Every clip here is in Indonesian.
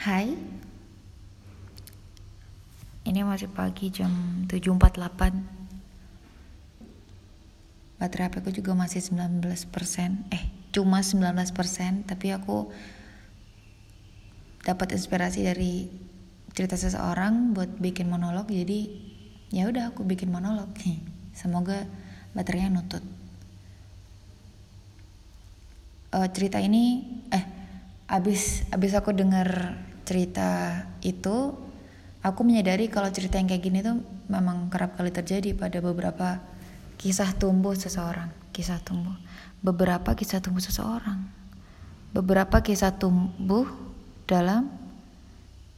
Hai. Ini masih pagi jam 7.48 Baterai HP aku juga masih 19% Eh cuma 19% Tapi aku dapat inspirasi dari cerita seseorang buat bikin monolog jadi ya udah aku bikin monolog. Semoga baterainya nutut. Uh, cerita ini eh abis abis aku denger cerita itu aku menyadari kalau cerita yang kayak gini tuh memang kerap kali terjadi pada beberapa kisah tumbuh seseorang kisah tumbuh. Beberapa kisah tumbuh seseorang. Beberapa kisah tumbuh dalam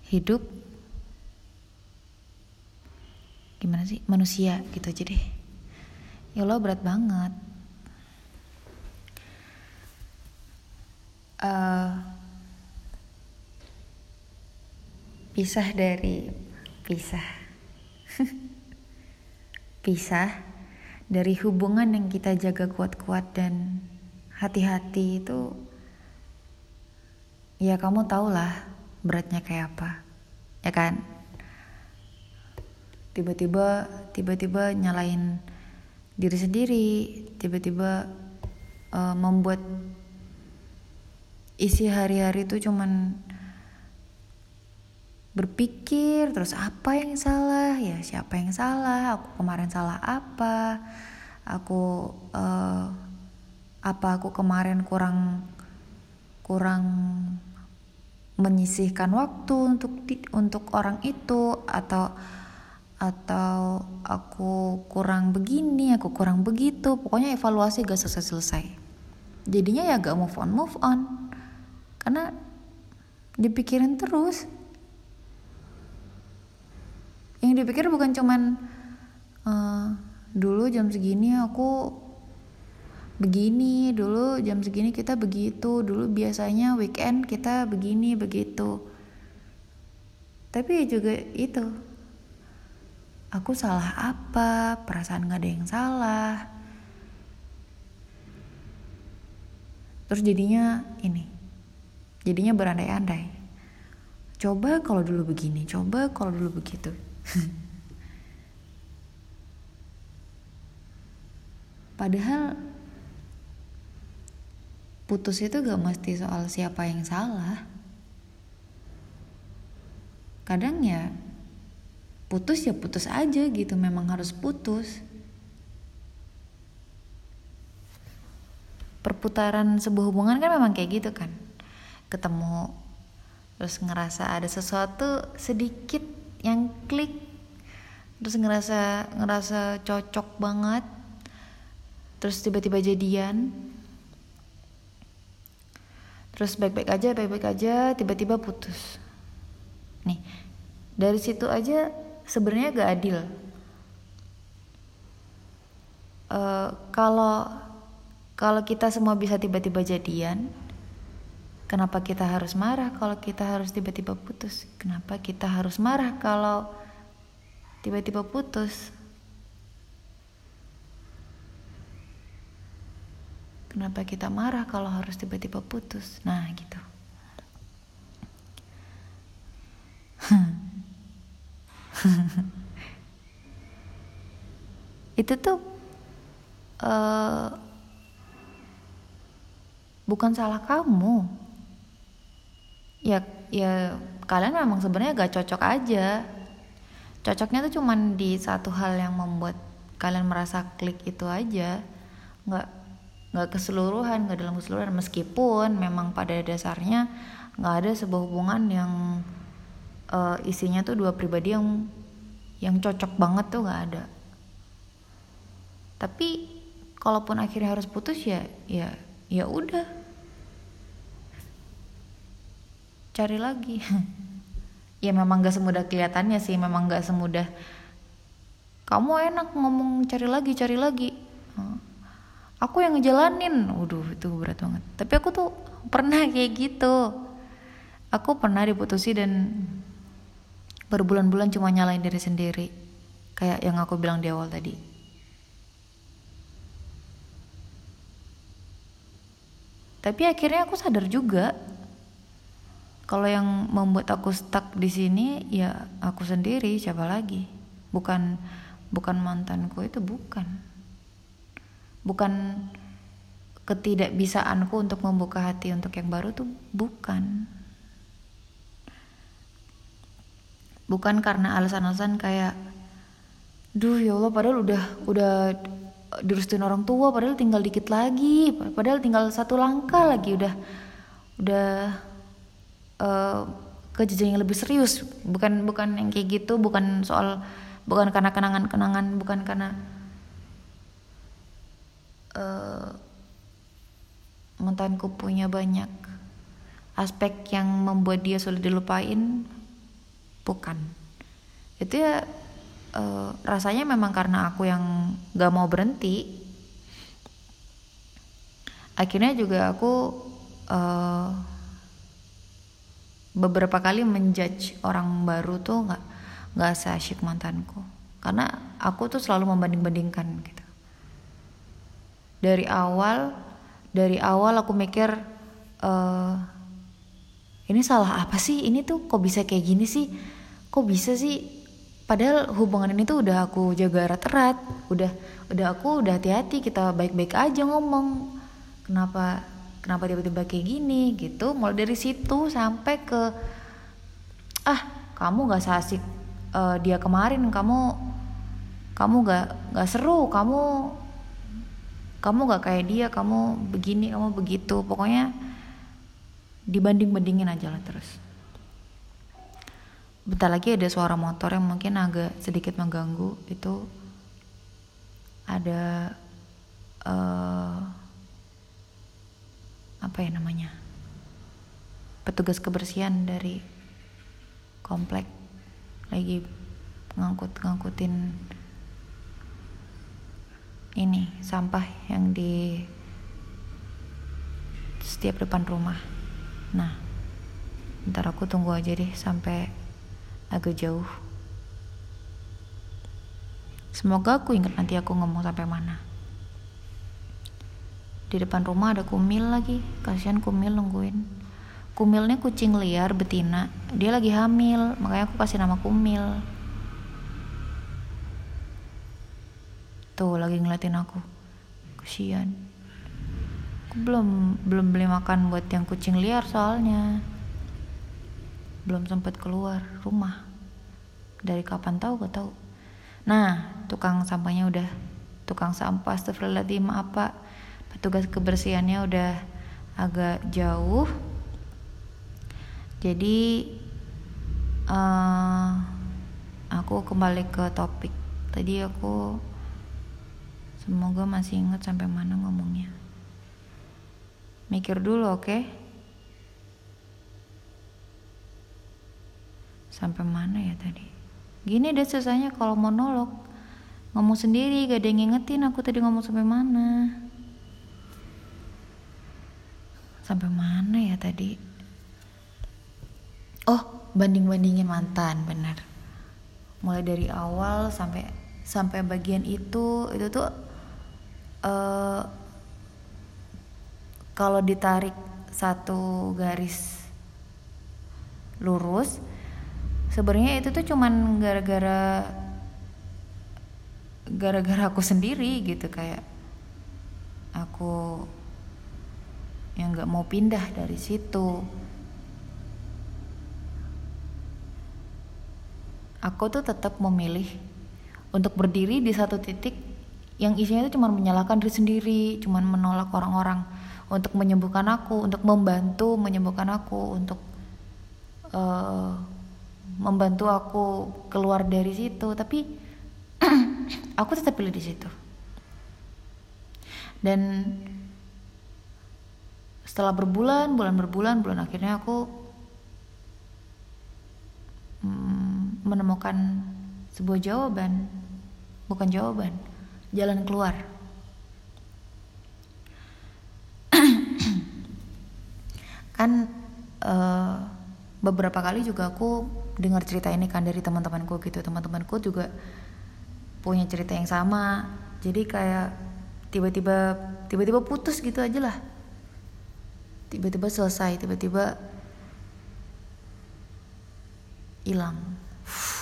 hidup gimana sih? Manusia gitu aja deh ya Allah berat banget. Uh, pisah dari pisah. Pisah dari hubungan yang kita jaga kuat-kuat dan hati-hati itu ya kamu tau lah beratnya kayak apa ya kan? Tiba-tiba tiba-tiba nyalain diri sendiri tiba-tiba uh, membuat isi hari-hari itu cuman berpikir terus apa yang salah? Ya siapa yang salah? Aku kemarin salah apa? Aku uh, apa aku kemarin kurang kurang menyisihkan waktu untuk di, untuk orang itu? Atau atau aku kurang begini aku kurang begitu? Pokoknya evaluasi gak selesai selesai jadinya ya gak move on move on. Karena dipikirin terus yang dipikir bukan cuman uh, dulu jam segini aku begini dulu jam segini kita begitu dulu biasanya weekend kita begini begitu. Tapi juga itu aku salah apa perasaan gak ada yang salah. Terus jadinya ini jadinya berandai-andai. Coba kalau dulu begini coba kalau dulu begitu Padahal putus itu gak mesti soal siapa yang salah. Kadang ya putus ya putus aja gitu, memang harus putus. Perputaran sebuah hubungan kan memang kayak gitu kan. Ketemu terus ngerasa ada sesuatu sedikit yang klik. Terus ngerasa ngerasa cocok banget. Terus tiba-tiba jadian. Terus baik-baik aja baik-baik aja tiba-tiba putus. Nih dari situ aja sebenarnya gak adil. Uh, kalau kalau kita semua bisa tiba-tiba jadian Kenapa kita harus marah kalau kita harus tiba-tiba putus? Kenapa kita harus marah kalau tiba-tiba putus? Kenapa kita marah kalau harus tiba-tiba putus? Nah, gitu. Itu tuh uh, bukan salah kamu ya ya kalian memang sebenarnya gak cocok aja. Cocoknya tuh cuman di satu hal yang membuat kalian merasa klik itu aja. Nggak nggak keseluruhan nggak dalam keseluruhan. Meskipun memang pada dasarnya nggak ada sebuah hubungan yang uh, isinya tuh dua pribadi yang yang cocok banget tuh nggak ada. Tapi kalaupun akhirnya harus putus ya ya ya udah cari lagi. Ya memang gak semudah kelihatannya sih memang gak semudah. Kamu enak ngomong cari lagi cari lagi. Aku yang ngejalanin. Waduh itu berat banget. Tapi aku tuh pernah kayak gitu. Aku pernah diputusi dan berbulan-bulan cuma nyalain diri sendiri. Kayak yang aku bilang di awal tadi. Tapi akhirnya aku sadar juga kalau yang membuat aku stuck di sini ya aku sendiri siapa lagi? Bukan bukan mantanku itu bukan. Bukan ketidakbisaanku untuk membuka hati untuk yang baru tuh bukan. Bukan karena alasan-alasan kayak duh ya Allah padahal udah udah direstuin orang tua padahal tinggal dikit lagi padahal tinggal satu langkah lagi udah udah uh, ke jenjang yang lebih serius. Bukan bukan yang kayak gitu bukan soal bukan karena kenangan-kenangan bukan karena uh, mantanku punya banyak aspek yang membuat dia sulit dilupain bukan. Itu ya uh, rasanya memang karena aku yang gak mau berhenti. Akhirnya juga aku uh, beberapa kali menjudge orang baru tuh nggak nggak seasyik mantanku. Karena aku tuh selalu membanding-bandingkan gitu. Dari awal dari awal aku mikir uh, ini salah apa sih? Ini tuh kok bisa kayak gini sih? Kok bisa sih? Padahal hubungan ini tuh udah aku jaga erat-erat. Udah udah aku udah hati-hati kita baik-baik aja ngomong. Kenapa kenapa tiba-tiba kayak gini gitu. Mulai dari situ sampai ke ah kamu gak seasik uh, dia kemarin. Kamu kamu gak gak seru. Kamu kamu gak kayak dia. Kamu begini kamu begitu. Pokoknya dibanding bandingin aja lah terus. Bentar lagi ada suara motor yang mungkin agak sedikit mengganggu. Itu ada uh, apa ya namanya petugas kebersihan dari komplek lagi ngangkut ngangkutin ini sampah yang di setiap depan rumah. Nah ntar aku tunggu aja deh sampai agak jauh. Semoga aku ingat nanti aku ngomong sampai mana di depan rumah ada kumil lagi. Kasihan kumil nungguin. Kumilnya kucing liar betina. Dia lagi hamil makanya aku kasih nama kumil. Tuh lagi ngeliatin aku. Kasihan aku belum belum beli makan buat yang kucing liar soalnya. Belum sempat keluar rumah. Dari kapan tahu gak tahu. Nah tukang sampahnya udah. Tukang sampah astagfirullahaladzim apa petugas kebersihannya udah agak jauh. Jadi uh, aku kembali ke topik. Tadi aku semoga masih ingat sampai mana ngomongnya. Mikir dulu oke? Okay? sampai mana ya tadi? Gini deh selesainya kalau monolog. Ngomong sendiri gak ada yang ngingetin aku tadi ngomong sampai mana sampai mana ya tadi? Oh banding bandingin mantan benar. Mulai dari awal sampai sampai bagian itu itu tuh uh, kalau ditarik satu garis lurus sebenarnya itu tuh cuman gara-gara gara-gara aku sendiri gitu kayak aku yang nggak mau pindah dari situ aku tuh tetap memilih untuk berdiri di satu titik yang isinya itu cuma menyalahkan diri sendiri, cuma menolak orang-orang untuk menyembuhkan aku, untuk membantu menyembuhkan aku, untuk uh, membantu aku keluar dari situ. Tapi aku tetap pilih di situ. Dan setelah berbulan bulan berbulan bulan akhirnya aku mm, menemukan sebuah jawaban bukan jawaban jalan keluar. Kan uh, beberapa kali juga aku dengar cerita ini kan dari teman-temanku gitu. Teman-temanku juga punya cerita yang sama. Jadi kayak tiba-tiba tiba-tiba putus gitu aja lah tiba-tiba selesai tiba-tiba hilang.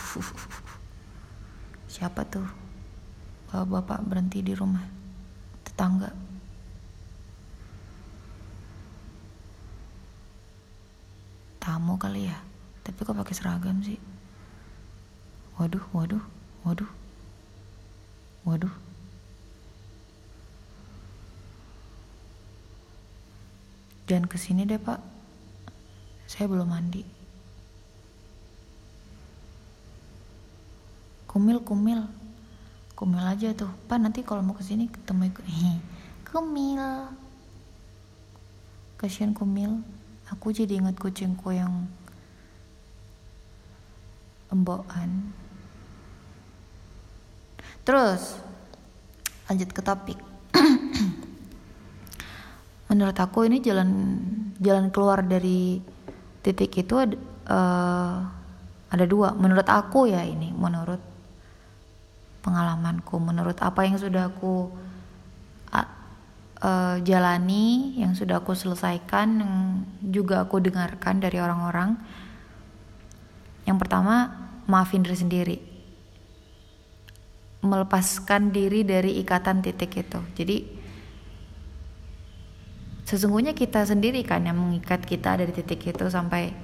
Siapa tuh? Bapak berhenti di rumah. Tetangga. Tamu kali ya? Tapi kok pakai seragam sih? Waduh waduh waduh. Waduh jangan ke sini deh pak. Saya belum mandi. Kumil kumil. Kumil aja tuh. Pak nanti kalau mau ke sini ketemu kumil. Kasihan kumil. Aku jadi ingat kucingku yang embokan terus lanjut ke topik menurut aku ini jalan jalan keluar dari titik itu ada, uh, ada dua menurut aku ya ini menurut pengalamanku menurut apa yang sudah aku uh, jalani, yang sudah aku selesaikan, yang juga aku dengarkan dari orang-orang. Yang pertama, maafin diri sendiri. Melepaskan diri dari ikatan titik itu. Jadi sesungguhnya kita sendiri kan yang mengikat kita dari titik itu sampai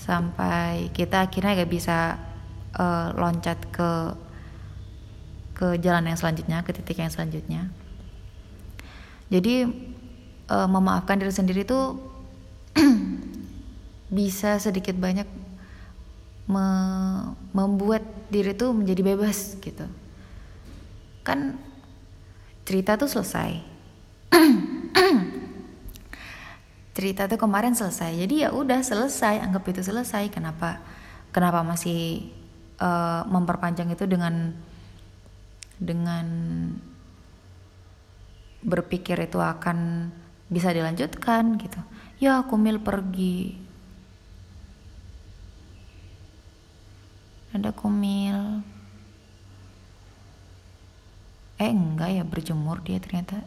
sampai kita akhirnya gak bisa uh, loncat ke ke jalan yang selanjutnya, ke titik yang selanjutnya. Jadi uh, memaafkan diri sendiri itu bisa sedikit banyak me membuat diri itu menjadi bebas gitu. Kan cerita tuh selesai cerita tuh kemarin selesai. Jadi ya udah selesai. Anggap itu selesai. Kenapa kenapa masih uh, memperpanjang itu dengan dengan berpikir itu akan bisa dilanjutkan gitu. Ya kumil pergi. Ada kumil eh enggak ya berjemur dia ternyata.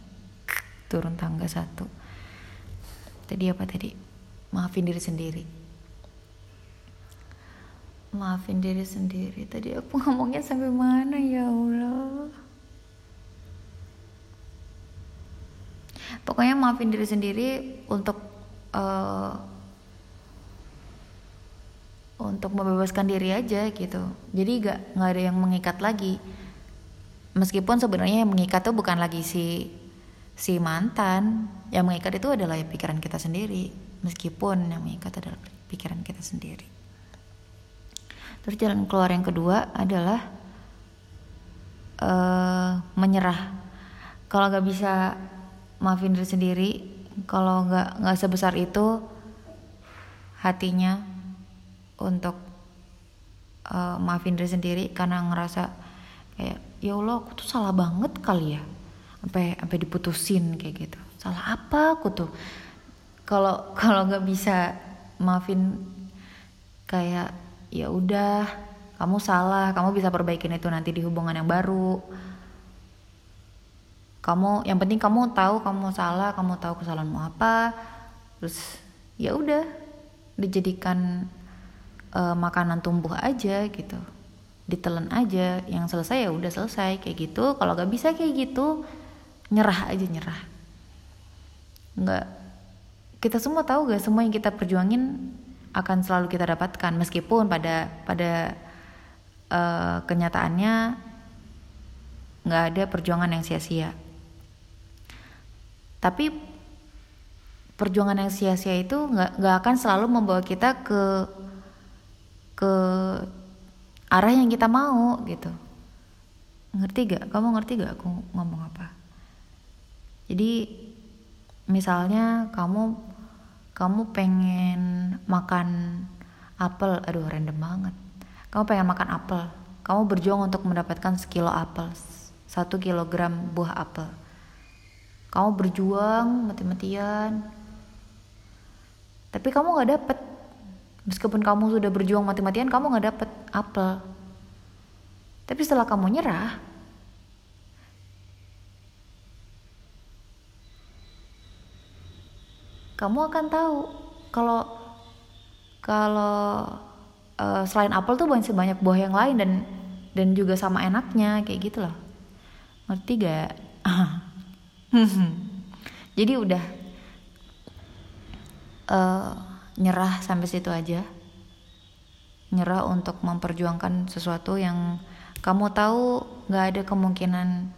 Turun tangga satu tadi apa tadi? Maafin diri sendiri. Maafin diri sendiri. Tadi aku ngomongnya sampai mana? Ya Allah. Pokoknya maafin diri sendiri untuk uh, untuk membebaskan diri aja gitu. Jadi gak nggak ada yang mengikat lagi. Meskipun sebenarnya yang mengikat tuh bukan lagi si si mantan yang mengikat itu adalah pikiran kita sendiri. Meskipun yang mengikat adalah pikiran kita sendiri. Terus jalan keluar yang kedua adalah uh, menyerah. Kalau nggak bisa maafin diri sendiri kalau nggak nggak sebesar itu hatinya untuk uh, maafin diri sendiri karena ngerasa kayak ya Allah aku tuh salah banget kali ya. Sampai sampai diputusin kayak gitu salah apa aku tuh? Kalau kalau nggak bisa maafin kayak ya udah kamu salah kamu bisa perbaikin itu nanti di hubungan yang baru. Kamu yang penting kamu tahu kamu salah kamu tahu kesalahanmu apa terus ya udah dijadikan uh, makanan tumbuh aja gitu. Ditelan aja yang selesai ya udah selesai kayak gitu. Kalau gak bisa kayak gitu nyerah aja nyerah nggak. Kita semua tahu gak semua yang kita perjuangin akan selalu kita dapatkan meskipun pada pada uh, kenyataannya nggak ada perjuangan yang sia-sia. Tapi perjuangan yang sia-sia itu nggak nggak akan selalu membawa kita ke ke arah yang kita mau gitu. Ngerti gak kamu ngerti gak aku ngomong apa? Jadi misalnya kamu kamu pengen makan apel aduh random banget. Kamu pengen makan apel kamu berjuang untuk mendapatkan sekilo apel satu kilogram buah apel. Kamu berjuang mati-matian. Tapi kamu nggak dapet. Meskipun kamu sudah berjuang mati-matian kamu nggak dapet apel. Tapi setelah kamu nyerah kamu akan tahu kalau kalau uh, selain apel tuh banyak banyak buah yang lain dan dan juga sama enaknya kayak gitu loh. Ngerti gak? Jadi udah uh, nyerah sampai situ aja. Nyerah untuk memperjuangkan sesuatu yang kamu tahu nggak ada kemungkinan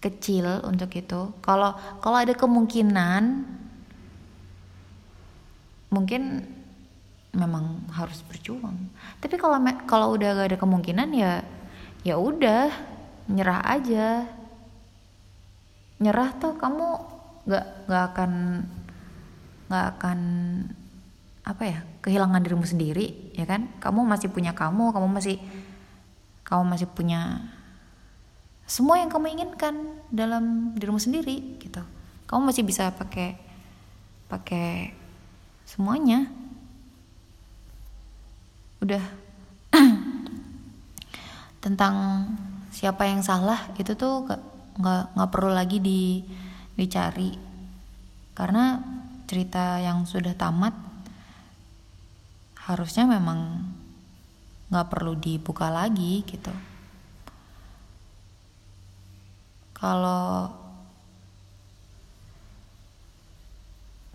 kecil untuk itu. Kalau kalau ada kemungkinan mungkin memang harus berjuang. Tapi kalau kalau udah gak ada kemungkinan ya ya udah nyerah aja. Nyerah tuh kamu nggak nggak akan nggak akan apa ya kehilangan dirimu sendiri ya kan? Kamu masih punya kamu kamu masih kamu masih punya semua yang kamu inginkan dalam dirimu sendiri gitu. Kamu masih bisa pakai pakai semuanya. Udah. Tentang siapa yang salah itu tuh nggak nggak perlu lagi di dicari. Karena cerita yang sudah tamat harusnya memang nggak perlu dibuka lagi gitu. Kalau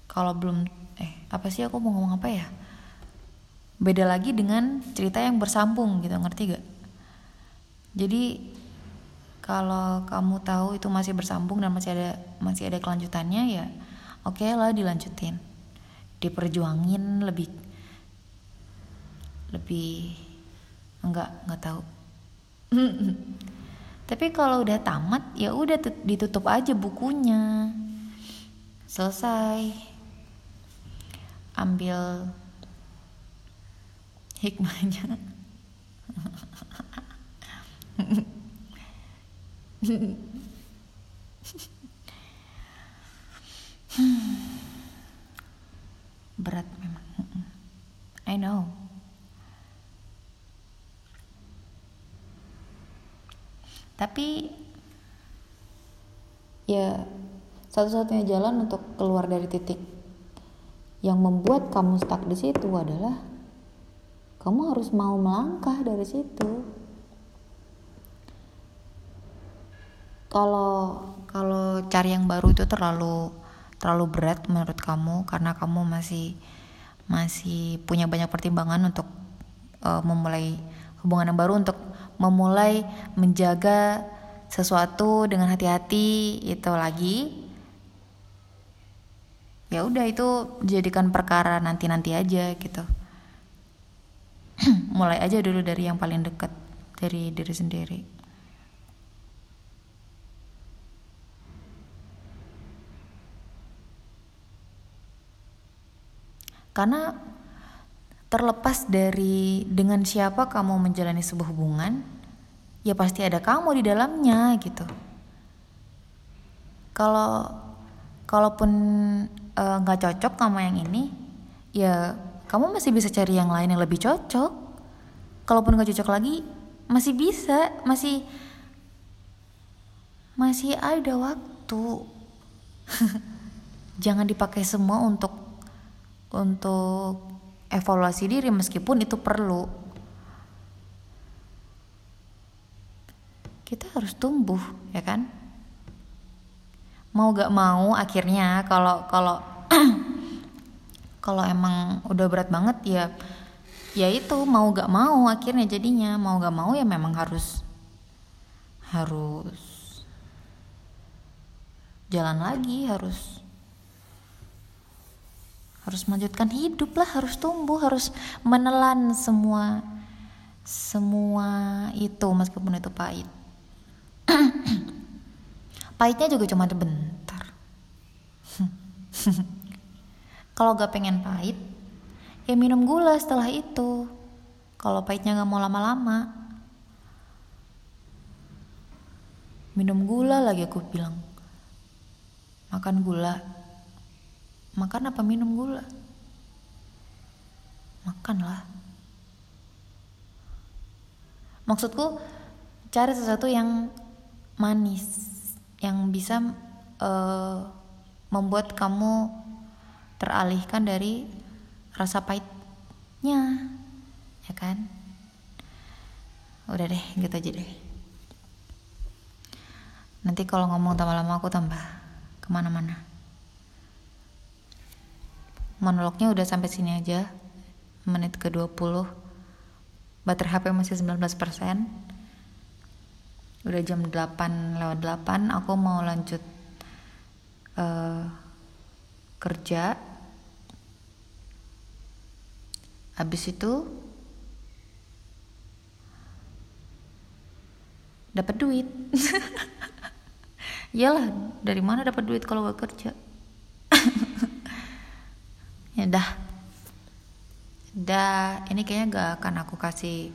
kalau belum eh apa sih aku mau ngomong apa ya? Beda lagi dengan cerita yang bersambung gitu ngerti gak? Jadi kalau kamu tahu itu masih bersambung dan masih ada masih ada kelanjutannya ya oke okay lah dilanjutin. Diperjuangin lebih lebih enggak enggak tahu. Tapi kalau udah tamat ya udah ditutup aja bukunya. Selesai ambil hikmahnya. Berat memang. I know. Tapi ya satu-satunya jalan untuk keluar dari titik yang membuat kamu stuck di situ adalah kamu harus mau melangkah dari situ. Kalau kalau cari yang baru itu terlalu terlalu berat menurut kamu karena kamu masih masih punya banyak pertimbangan untuk uh, memulai hubungan yang baru untuk memulai menjaga sesuatu dengan hati-hati itu lagi ya udah itu jadikan perkara nanti-nanti aja gitu. Mulai aja dulu dari yang paling dekat dari diri sendiri. Karena terlepas dari dengan siapa kamu menjalani sebuah hubungan ya pasti ada kamu di dalamnya gitu. Kalau kalaupun nggak uh, cocok sama yang ini ya kamu masih bisa cari yang lain yang lebih cocok. Kalaupun gak cocok lagi masih bisa masih masih ada waktu. Jangan dipakai semua untuk untuk evaluasi diri meskipun itu perlu. Kita harus tumbuh ya kan? Mau gak mau akhirnya kalau kalau kalau emang udah berat banget ya ya itu mau gak mau akhirnya jadinya. Mau gak mau ya memang harus harus jalan lagi harus harus melanjutkan hidup lah harus tumbuh harus menelan semua semua itu meskipun itu pahit. Pahitnya juga cuma sebentar kalau gak pengen pahit ya minum gula setelah itu. Kalau pahitnya gak mau lama-lama. Minum gula lagi aku bilang makan gula. Makan apa minum gula? Makanlah. Maksudku cari sesuatu yang manis yang bisa uh, membuat kamu teralihkan dari rasa pahitnya ya kan? Udah deh gitu aja deh. Nanti kalau ngomong tambah lama aku tambah ke mana-mana. Monolognya udah sampai sini aja. Menit ke 20 baterai HP masih 19% udah jam 8 lewat 8 aku mau lanjut uh, kerja habis itu dapat duit. Iyalah dari mana dapat duit kalau gak kerja? Ya dah. Dah ini kayaknya gak akan aku kasih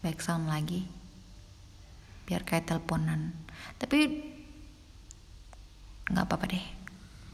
back sound lagi. Biar kayak teleponan. Tapi nggak apa-apa deh